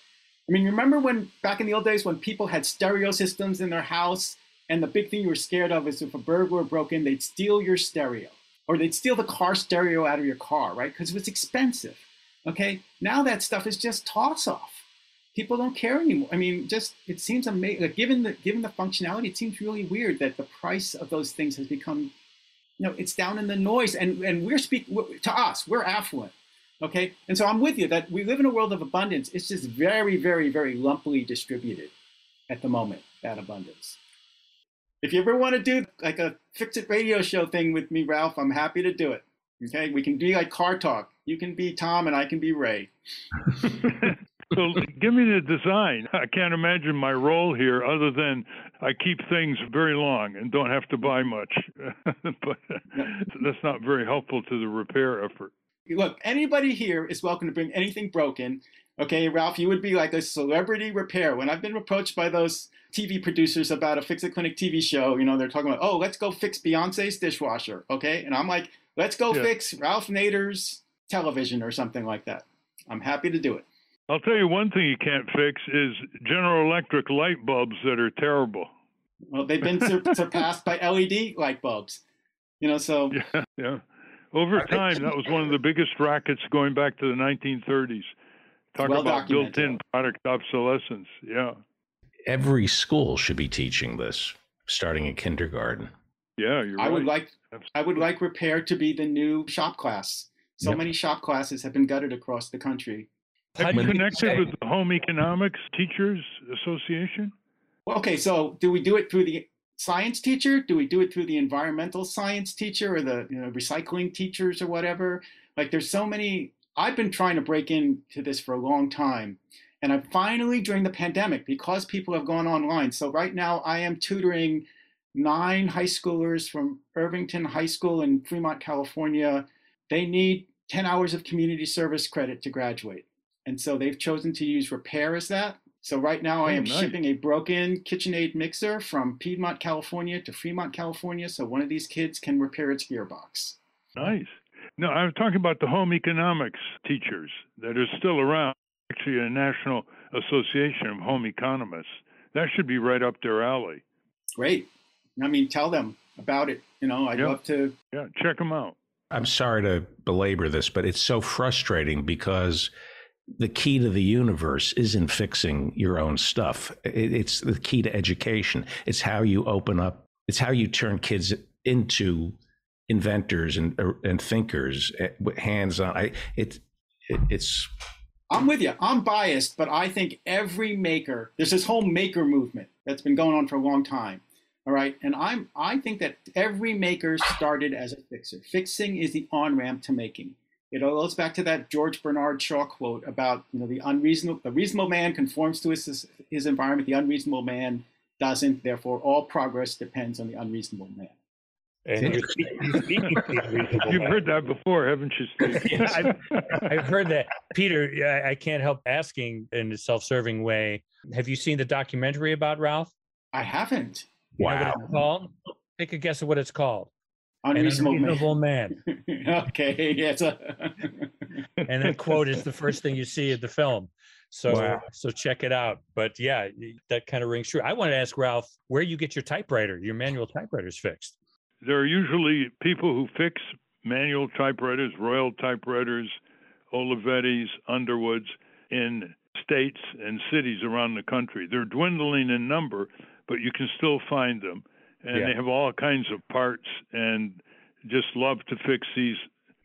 I mean, remember when back in the old days when people had stereo systems in their house, and the big thing you were scared of is if a burglar broke in, they'd steal your stereo or they'd steal the car stereo out of your car, right? Because it was expensive. Okay, now that stuff is just toss off. People don't care anymore. I mean, just it seems amazing. Like, given the given the functionality, it seems really weird that the price of those things has become, you know, it's down in the noise. And and we're speaking to us, we're affluent. Okay, and so I'm with you that we live in a world of abundance. It's just very, very, very lumpily distributed at the moment. That abundance if you ever want to do like a fix it radio show thing with me, Ralph, I'm happy to do it. Okay, we can be like car talk. You can be Tom, and I can be Ray. so give me the design. I can't imagine my role here other than I keep things very long and don't have to buy much. but that's not very helpful to the repair effort. Look, anybody here is welcome to bring anything broken. Okay, Ralph, you would be like a celebrity repair. When I've been approached by those TV producers about a Fix It Clinic TV show, you know, they're talking about, oh, let's go fix Beyonce's dishwasher. Okay. And I'm like, let's go yeah. fix Ralph Nader's television or something like that. I'm happy to do it. I'll tell you one thing you can't fix is General Electric light bulbs that are terrible. Well, they've been sur- surpassed by LED light bulbs. You know, so Yeah, yeah. Over Are time, that was one of the biggest rackets going back to the 1930s. Talk well about built-in product obsolescence. Yeah, Every school should be teaching this, starting in kindergarten. yeah, you're I right. would like I would like repair to be the new shop class. So Yep. many shop classes have been gutted across the country. Have you connected with the Home Economics Teachers Association? Well, okay, so do we do it through the science teacher? Do we do it through the environmental science teacher or the you know, recycling teachers or whatever? Like, there's so many. I've been trying to break into this for a long time. And I finally, during the pandemic, because people have gone online. So, right now, I am tutoring nine high schoolers from Irvington High School in Fremont, California. They need 10 hours of community service credit to graduate. And so they've chosen to use repair as that. So right now I Oh, am nice. shipping a broken KitchenAid mixer from Piedmont, California to Fremont, California. So one of these kids can repair its gearbox. Nice. No, I'm talking about the home economics teachers that are still around. Actually, a national association of home economists. That should be right up their alley. Great. I mean, tell them about it. You know, I'd Yeah. love to. Yeah, check them out. I'm sorry to belabor this, but it's so frustrating because the key to the universe isn't fixing your own stuff. It's the key to education. It's how you open up. It's how you turn kids into inventors and and thinkers eh, hands on. I it, it it's I'm with you. I'm biased, but I think every maker, there's this whole maker movement that's been going on for a long time. All right. And I'm I think that every maker started as a fixer. Fixing is the on-ramp to making. It all goes back to that George Bernard Shaw quote about, you know, the unreasonable the reasonable man conforms to his his environment, the unreasonable man doesn't. Therefore, all progress depends on the unreasonable man. And you're speaking, you're speaking to the reasonable You've man. heard that before, haven't you, Steve? I've- I've heard that. Peter, I- I can't help asking in a self serving way have you seen the documentary about Ralph? I haven't. You wow. called? Take a guess at what it's called. An Unreasonable man. man. okay. Yes. And that quote is the first thing you see in the film. So, Wow. so check it out. But yeah, that kind of rings true. I want to ask Ralph where you get your typewriter, your manual typewriters fixed. There are usually people who fix manual typewriters, Royal typewriters, Olivetti's, Underwoods in states and cities around the country. They're dwindling in number, but you can still find them. And Yeah. they have all kinds of parts and just love to fix these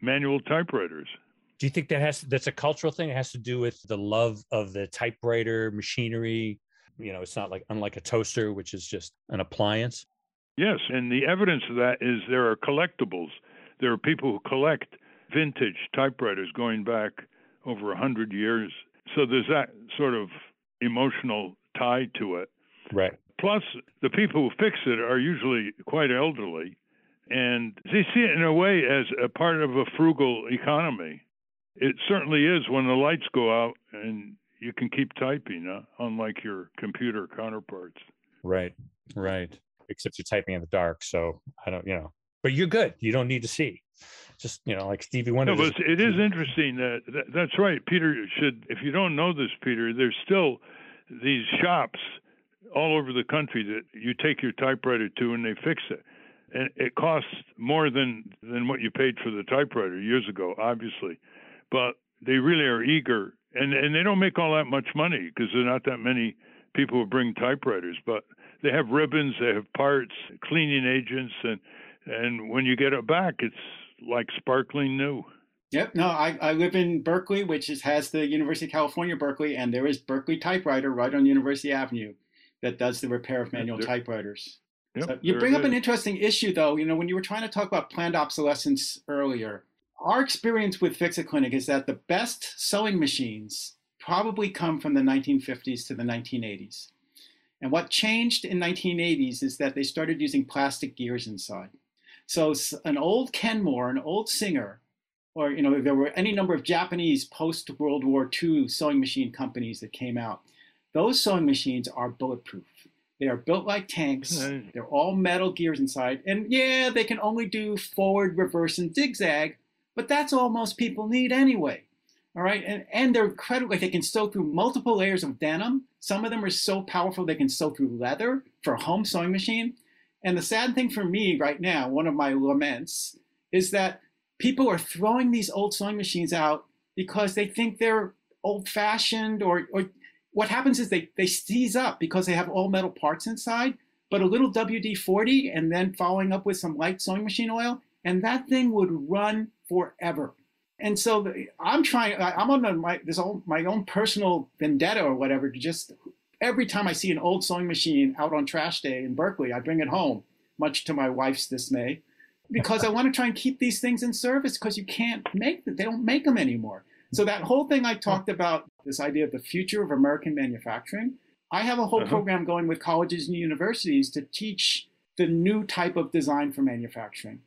manual typewriters. Do you think that has that's a cultural thing? It has to do with the love of the typewriter machinery. You know, it's not like unlike a toaster, which is just an appliance. Yes, and the evidence of that is there are collectibles. There are people who collect vintage typewriters going back over a hundred years. So there's that sort of emotional tie to it. Right. Plus, the people who fix it are usually quite elderly, and they see it in a way as a part of a frugal economy. It certainly is when the lights go out and you can keep typing, uh, unlike your computer counterparts. Right. Right. Except you're typing in the dark. So I don't, you know, but you're good. You don't need to see. Just, you know, like Stevie Wonder. No, but it is interesting that, that that's right. Peter should, if you don't know this, Peter, there's still these shops all over the country that you take your typewriter to and they fix it. And it costs more than than what you paid for the typewriter years ago, obviously. But they really are eager, and and they don't make all that much money because there are not that many people who bring typewriters. But they have ribbons, they have parts, cleaning agents, and and when you get it back, it's like sparkling new. Yep. No, I, I live in Berkeley, which is, has the University of California, Berkeley, and there is Berkeley Typewriter right on University Avenue that does the repair of manual there- typewriters. Yep, So you bring up an interesting issue, though. You know, when you were trying to talk about planned obsolescence earlier, our experience with Fix It Clinic is that the best sewing machines probably come from the 1950s to the 1980s. And what changed in 1980s is that they started using plastic gears inside. So an old Kenmore, an old Singer, or you know, there were any number of Japanese post World War II sewing machine companies that came out. Those sewing machines are bulletproof. They are built like tanks. They're all metal gears inside. And yeah, they can only do forward, reverse, and zigzag, but that's all most people need anyway. All right. And, and they're incredible. Like they can sew through multiple layers of denim. Some of them are so powerful they can sew through leather for a home sewing machine. And the sad thing for me right now, one of my laments, is that people are throwing these old sewing machines out because they think they're old fashioned or, or what happens is they, they seize up because they have all metal parts inside, but a little WD 40 and then following up with some light sewing machine oil, and that thing would run forever. And so I'm trying, I'm on my, this own, my own personal vendetta or whatever to just, every time I see an old sewing machine out on trash day in Berkeley, I bring it home, much to my wife's dismay, because I want to try and keep these things in service because you can't make them, they don't make them anymore. So that whole thing I talked about, this idea of the future of American manufacturing, I have a whole uh-huh. program going with colleges and universities to teach the new type of design for manufacturing,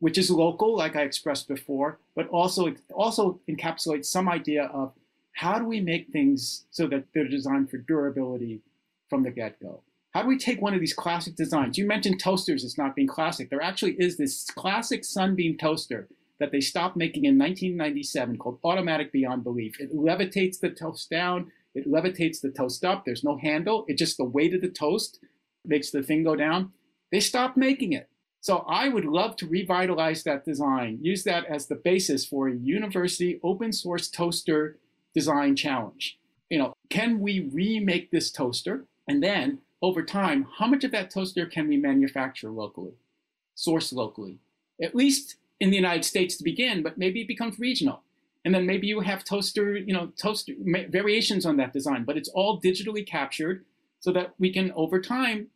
which is local, like I expressed before, but also also encapsulates some idea of how do we make things so that they're designed for durability from the get-go. How do we take one of these classic designs? You mentioned toasters as not being classic. There actually is this classic sunbeam toaster that they stopped making in 1997 called Automatic Beyond Belief. It levitates the toast down, it levitates the toast up. There's no handle, it just the weight of the toast makes the thing go down. They stopped making it. So I would love to revitalize that design, use that as the basis for a university open source toaster design challenge. You know, can we remake this toaster? And then over time, how much of that toaster can we manufacture locally, source locally? At least in the United States to begin, but maybe it becomes regional. And then maybe you have toaster, you know, toaster variations on that design, but it's all digitally captured so that we can over time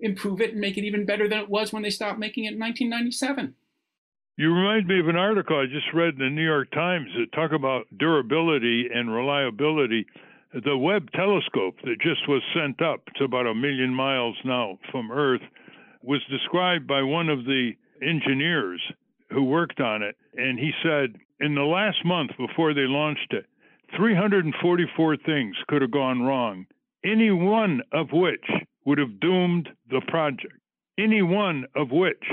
improve it and make it even better than it was when they stopped making it in 1997. You remind me of an article I just read in the New York Times that talk about durability and reliability. The Webb telescope that just was sent up to about a million miles now from Earth was described by one of the engineers who worked on it, and he said in the last month before they launched it, 344 things could have gone wrong, any one of which would have doomed the project. Any one of which,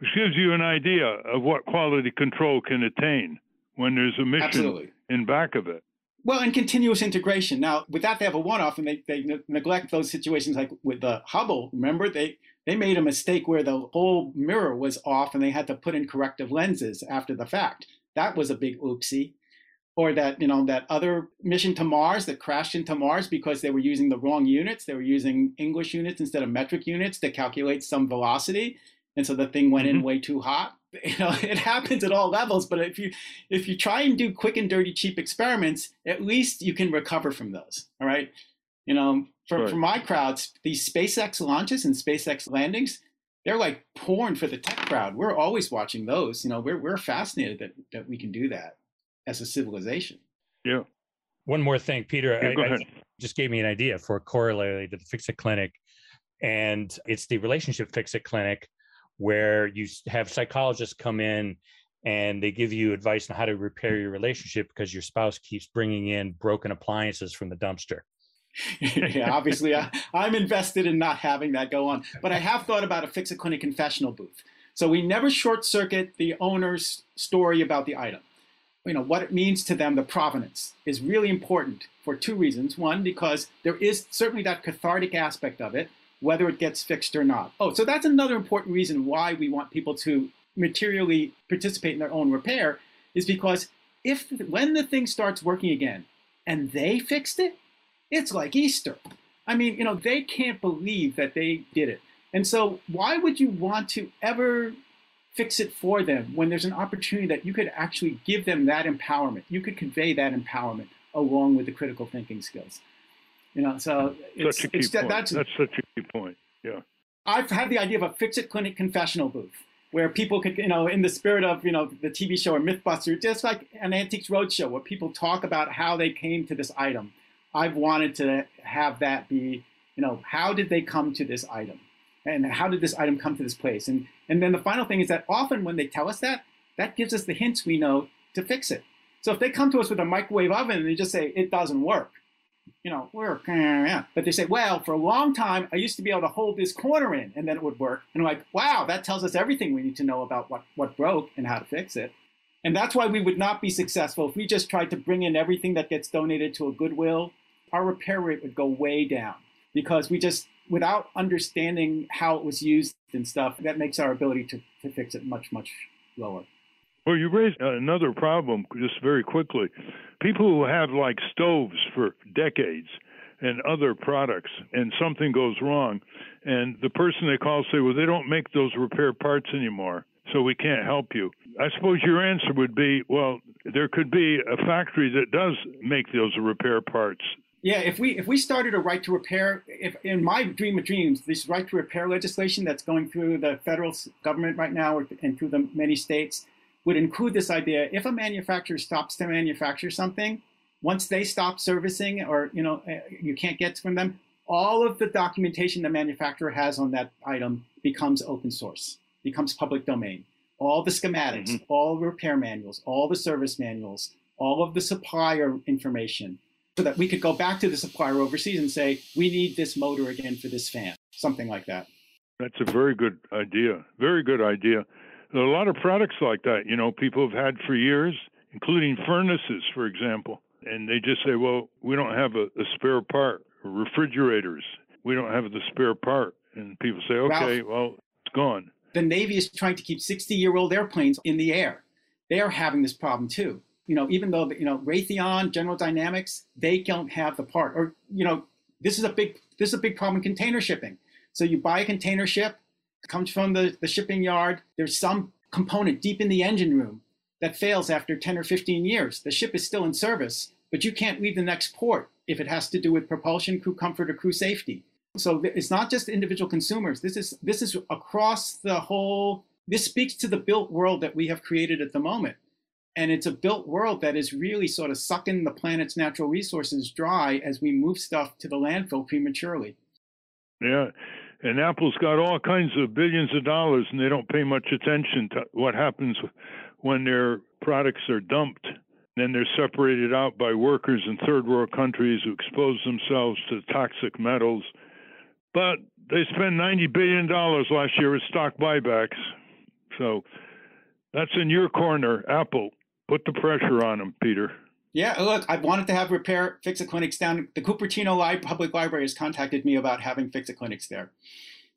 which gives you an idea of what quality control can attain when there's a mission Absolutely. in back of it. Well, and continuous integration. Now, with that, they have a one-off, and they, they ne- neglect those situations like with the Hubble. Remember, they they made a mistake where the whole mirror was off and they had to put in corrective lenses after the fact. That was a big oopsie. Or that, you know, that other mission to Mars that crashed into Mars because they were using the wrong units. They were using English units instead of metric units to calculate some velocity. And so the thing went mm-hmm. in way too hot. You know, it happens at all levels, but if you if you try and do quick and dirty cheap experiments, at least you can recover from those. All right. You know, for, right. for my crowds, these SpaceX launches and SpaceX landings, they're like porn for the tech crowd. We're always watching those. You know, we're we're fascinated that that we can do that as a civilization. Yeah. One more thing, Peter. Yeah, I, I just gave me an idea for a corollary to the Fix It Clinic, and it's the relationship Fix It Clinic, where you have psychologists come in and they give you advice on how to repair your relationship because your spouse keeps bringing in broken appliances from the dumpster. yeah, obviously, I, I'm invested in not having that go on. But I have thought about a Fix It Clinic confessional booth. So we never short circuit the owner's story about the item. You know, what it means to them, the provenance, is really important for two reasons. One, because there is certainly that cathartic aspect of it, whether it gets fixed or not. Oh, so that's another important reason why we want people to materially participate in their own repair, is because if when the thing starts working again and they fixed it, it's like Easter. I mean, you know, they can't believe that they did it. And so, why would you want to ever fix it for them when there's an opportunity that you could actually give them that empowerment? You could convey that empowerment along with the critical thinking skills. You know, so it's, such a key it's. That's, that's such a key point. Yeah. I've had the idea of a fix it clinic confessional booth where people could, you know, in the spirit of, you know, the TV show or Mythbuster, just like an Antiques Roadshow, where people talk about how they came to this item I've wanted to have that be, you know, how did they come to this item? And how did this item come to this place? And, and then the final thing is that often when they tell us that, that gives us the hints we know to fix it. So if they come to us with a microwave oven and they just say, it doesn't work, you know, work. But they say, well, for a long time, I used to be able to hold this corner in and then it would work. And I'm like, wow, that tells us everything we need to know about what, what broke and how to fix it. And that's why we would not be successful if we just tried to bring in everything that gets donated to a Goodwill. Our repair rate would go way down because we just, without understanding how it was used and stuff, that makes our ability to, to fix it much, much lower. Well, you raised another problem just very quickly. People who have like stoves for decades and other products, and something goes wrong, and the person they call say, "Well, they don't make those repair parts anymore, so we can't help you." I suppose your answer would be, "Well, there could be a factory that does make those repair parts." Yeah, if we if we started a right to repair, if in my dream of dreams, this right to repair legislation that's going through the federal government right now and through the many states would include this idea: if a manufacturer stops to manufacture something, once they stop servicing or you know eh, you can't get from them, all of the documentation the manufacturer has on that item becomes open source, becomes public domain. All the schematics, mm-hmm. all repair manuals, all the service manuals, all of the supplier information, so that we could go back to the supplier overseas and say, we need this motor again for this fan, something like that. That's a very good idea. Very good idea. There are a lot of products like that, you know, people have had for years, including furnaces, for example and they just say, well, we don't have a, a spare part. Refrigerators, we don't have the spare part. And people say, okay, Ralph, well, it's gone. The Navy is trying to keep 60 year old airplanes in the air. They are having this problem too. You know, even though, you know, Raytheon, General Dynamics, they don't have the part. Or, you know, this is a big this is a big problem in container shipping. So you buy a container ship, comes from the, the shipping yard, there's some component deep in the engine room that fails after 10 or 15 years. The ship is still in service, but you can't leave the next port if it has to do with propulsion, crew comfort, or crew safety. So it's not just individual consumers. This is this is across the whole. This speaks to the built world that we have created at the moment, and it's a built world that is really sort of sucking the planet's natural resources dry as we move stuff to the landfill prematurely. Yeah, and Apple's got all kinds of billions of dollars, and they don't pay much attention to what happens when their products are dumped. Then they're separated out by workers in third world countries who expose themselves to toxic metals. But they spent $90 billion last year with stock buybacks. So that's in your corner, Apple. Put the pressure on them, Peter. Yeah, look, I wanted to have repair fix it clinics down. The Cupertino Li- Public Library has contacted me about having fix it clinics there.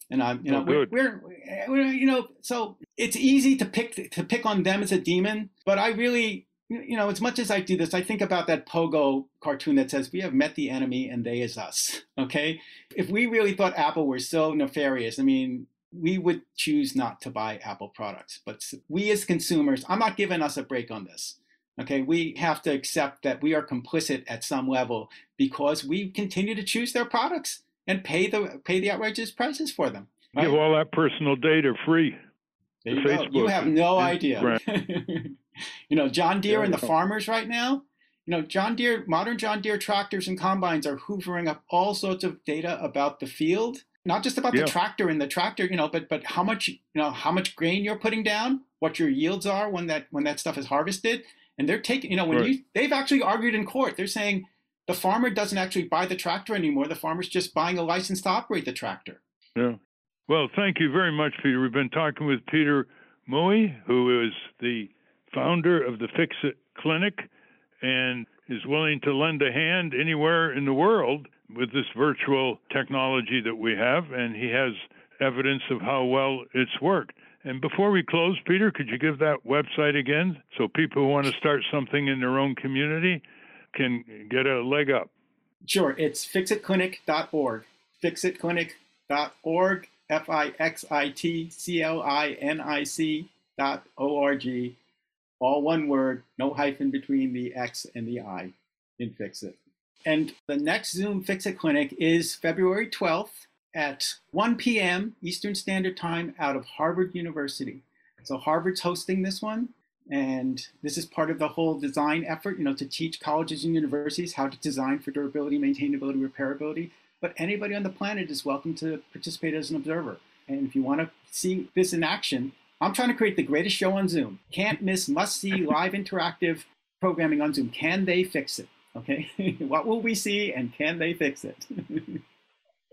And I'm, you know, oh, we're, we're, we're, you know, so it's easy to pick to pick on them as a demon, but I really, you know, as much as I do this, I think about that Pogo cartoon that says we have met the enemy and they is us. Okay, if we really thought Apple were so nefarious, I mean, we would choose not to buy Apple products. But we as consumers, I'm not giving us a break on this. Okay, we have to accept that we are complicit at some level because we continue to choose their products and pay the pay the outrageous prices for them. Right? Give all that personal data free. There you, Facebook, you have no idea. you know, John Deere and the farmers right now. You know, John Deere, modern John Deere tractors and combines are hoovering up all sorts of data about the field, not just about yeah. the tractor and the tractor, you know, but but how much, you know, how much grain you're putting down, what your yields are when that when that stuff is harvested, and they're taking, you know, when right. you they've actually argued in court, they're saying the farmer doesn't actually buy the tractor anymore. The farmer's just buying a license to operate the tractor. Yeah. Well, thank you very much, Peter. We've been talking with Peter Mui, who is the founder of the Fix It Clinic and is willing to lend a hand anywhere in the world with this virtual technology that we have, and he has evidence of how well it's worked. And before we close, Peter, could you give that website again so people who want to start something in their own community can get a leg up? Sure. It's fixitclinic.org. Fixitclinic.org. F I X I T C L I N I C dot O R G. All one word, no hyphen between the X and the I in Fixit. And the next Zoom Fixit Clinic is February 12th at 1 p.m. Eastern Standard Time out of Harvard University. So Harvard's hosting this one. And this is part of the whole design effort, you know, to teach colleges and universities how to design for durability, maintainability, repairability. But anybody on the planet is welcome to participate as an observer. And if you want to see this in action, I'm trying to create the greatest show on Zoom. Can't miss, must see live interactive programming on Zoom. Can they fix it? Okay. what will we see and can they fix it?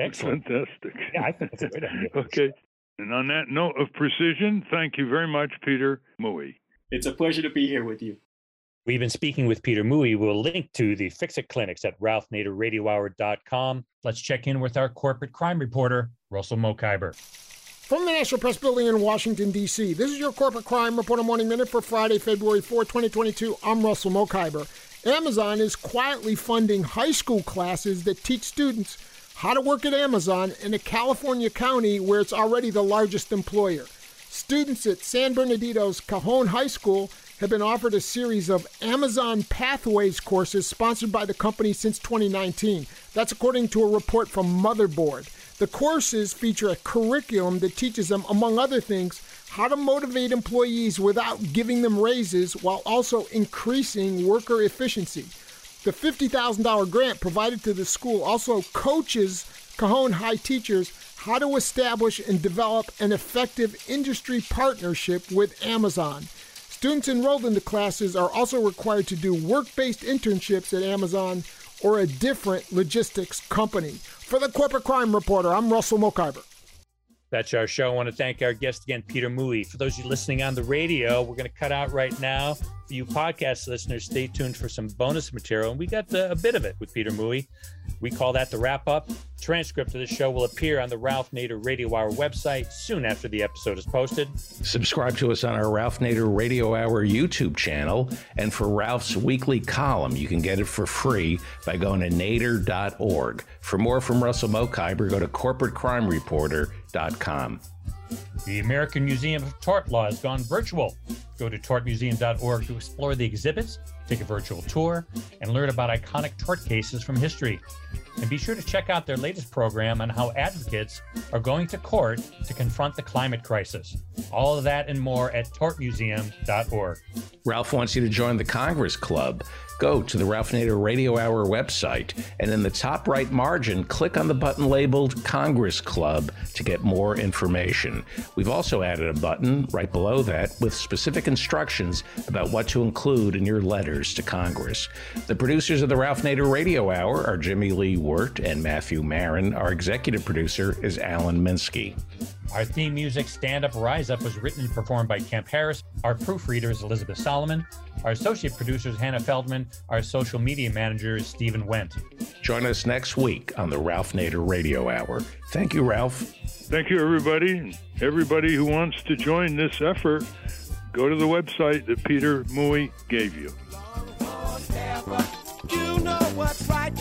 Excellent. Fantastic. Yeah, I think that's a great idea. okay. And on that note of precision, thank you very much, Peter Mui. It's a pleasure to be here with you. We've been speaking with Peter Mui. We'll link to the Fix It clinics at ralphnaderradiohour.com. Let's check in with our corporate crime reporter, Russell Mokhiber. From the National Press Building in Washington, D.C., this is your Corporate Crime Reporter Morning Minute for Friday, February 4, 2022. I'm Russell Mokhiber. Amazon is quietly funding high school classes that teach students how to work at Amazon in a California county where it's already the largest employer. Students at San Bernardino's Cajon High School have been offered a series of Amazon Pathways courses sponsored by the company since 2019. That's according to a report from Motherboard. The courses feature a curriculum that teaches them, among other things, how to motivate employees without giving them raises while also increasing worker efficiency. The $50,000 grant provided to the school also coaches Cajon High teachers how to establish and develop an effective industry partnership with Amazon. Students enrolled in the classes are also required to do work based internships at Amazon or a different logistics company. For the Corporate Crime Reporter, I'm Russell Mokhiber. That's our show. I want to thank our guest again, Peter Mui. For those of you listening on the radio, we're going to cut out right now. You podcast listeners, stay tuned for some bonus material. And we got uh, a bit of it with Peter Mui. We call that the wrap up. Transcript of the show will appear on the Ralph Nader Radio Hour website soon after the episode is posted. Subscribe to us on our Ralph Nader Radio Hour YouTube channel. And for Ralph's weekly column, you can get it for free by going to nader.org. For more from Russell Mokhiber, go to corporatecrimereporter.com. The American Museum of Tort Law has gone virtual. Go to tortmuseum.org to explore the exhibits, take a virtual tour, and learn about iconic tort cases from history. And be sure to check out their latest program on how advocates are going to court to confront the climate crisis. All of that and more at tortmuseum.org. Ralph wants you to join the Congress Club. Go to the Ralph Nader Radio Hour website and in the top right margin, click on the button labeled Congress Club to get more information. We've also added a button right below that with specific instructions about what to include in your letters to Congress. The producers of the Ralph Nader Radio Hour are Jimmy Lee Wirt and Matthew Marin. Our executive producer is Alan Minsky. Our theme music, Stand Up Rise Up, was written and performed by Kemp Harris. Our proofreader is Elizabeth Solomon. Our associate producer is Hannah Feldman. Our social media manager is Stephen Wendt. Join us next week on the Ralph Nader Radio Hour. Thank you, Ralph. Thank you, everybody. Everybody who wants to join this effort, go to the website that Peter Mui gave you. You know what's right